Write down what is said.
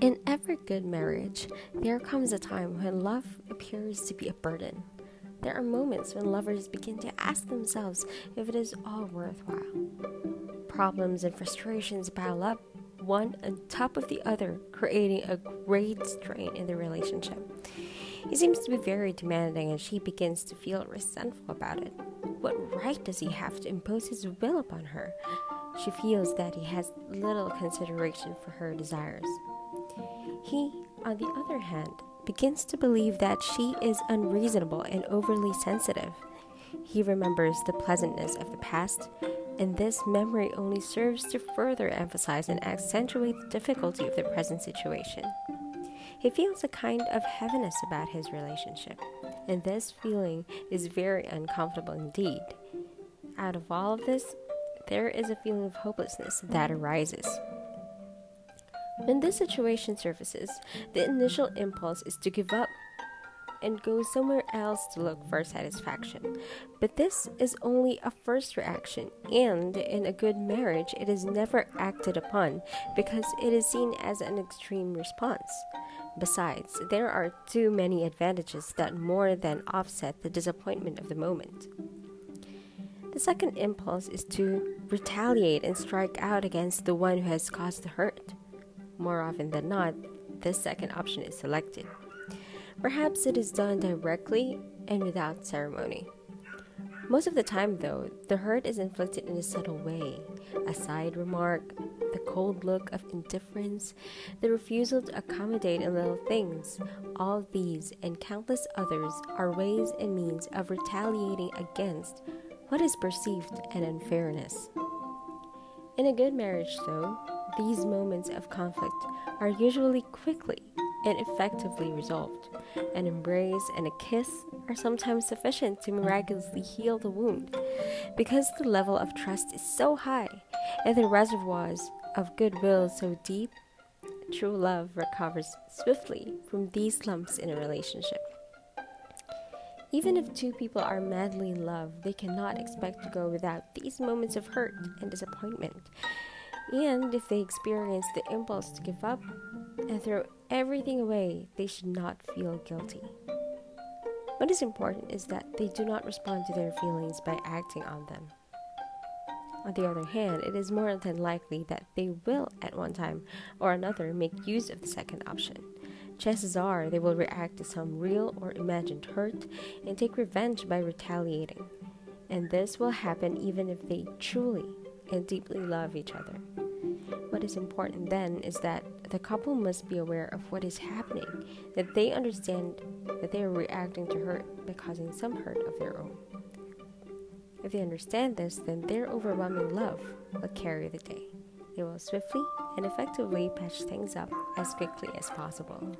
In every good marriage, there comes a time when love appears to be a burden. There are moments when lovers begin to ask themselves if it is all worthwhile. Problems and frustrations pile up, one on top of the other, creating a great strain in the relationship. He seems to be very demanding, and she begins to feel resentful about it. What right does he have to impose his will upon her? She feels that he has little consideration for her desires. He, on the other hand, begins to believe that she is unreasonable and overly sensitive. He remembers the pleasantness of the past, and this memory only serves to further emphasize and accentuate the difficulty of the present situation. He feels a kind of heaviness about his relationship, and this feeling is very uncomfortable indeed. Out of all of this, there is a feeling of hopelessness that arises. When this situation surfaces, the initial impulse is to give up and go somewhere else to look for satisfaction. But this is only a first reaction, and in a good marriage, it is never acted upon because it is seen as an extreme response. Besides, there are too many advantages that more than offset the disappointment of the moment. The second impulse is to retaliate and strike out against the one who has caused the hurt. More often than not, this second option is selected. Perhaps it is done directly and without ceremony. Most of the time, though, the hurt is inflicted in a subtle way a side remark, the cold look of indifference, the refusal to accommodate in little things. All these and countless others are ways and means of retaliating against what is perceived an unfairness. In a good marriage, though, these moments of conflict are usually quickly and effectively resolved. An embrace and a kiss are sometimes sufficient to miraculously heal the wound. Because the level of trust is so high and the reservoirs of goodwill so deep, true love recovers swiftly from these slumps in a relationship. Even if two people are madly in love, they cannot expect to go without these moments of hurt and disappointment. And if they experience the impulse to give up and throw everything away, they should not feel guilty. What is important is that they do not respond to their feelings by acting on them. On the other hand, it is more than likely that they will, at one time or another, make use of the second option. Chances are they will react to some real or imagined hurt and take revenge by retaliating. And this will happen even if they truly and deeply love each other. What is important then is that the couple must be aware of what is happening, that they understand that they are reacting to hurt by causing some hurt of their own. If they understand this, then their overwhelming love will carry the day. They will swiftly and effectively patch things up as quickly as possible.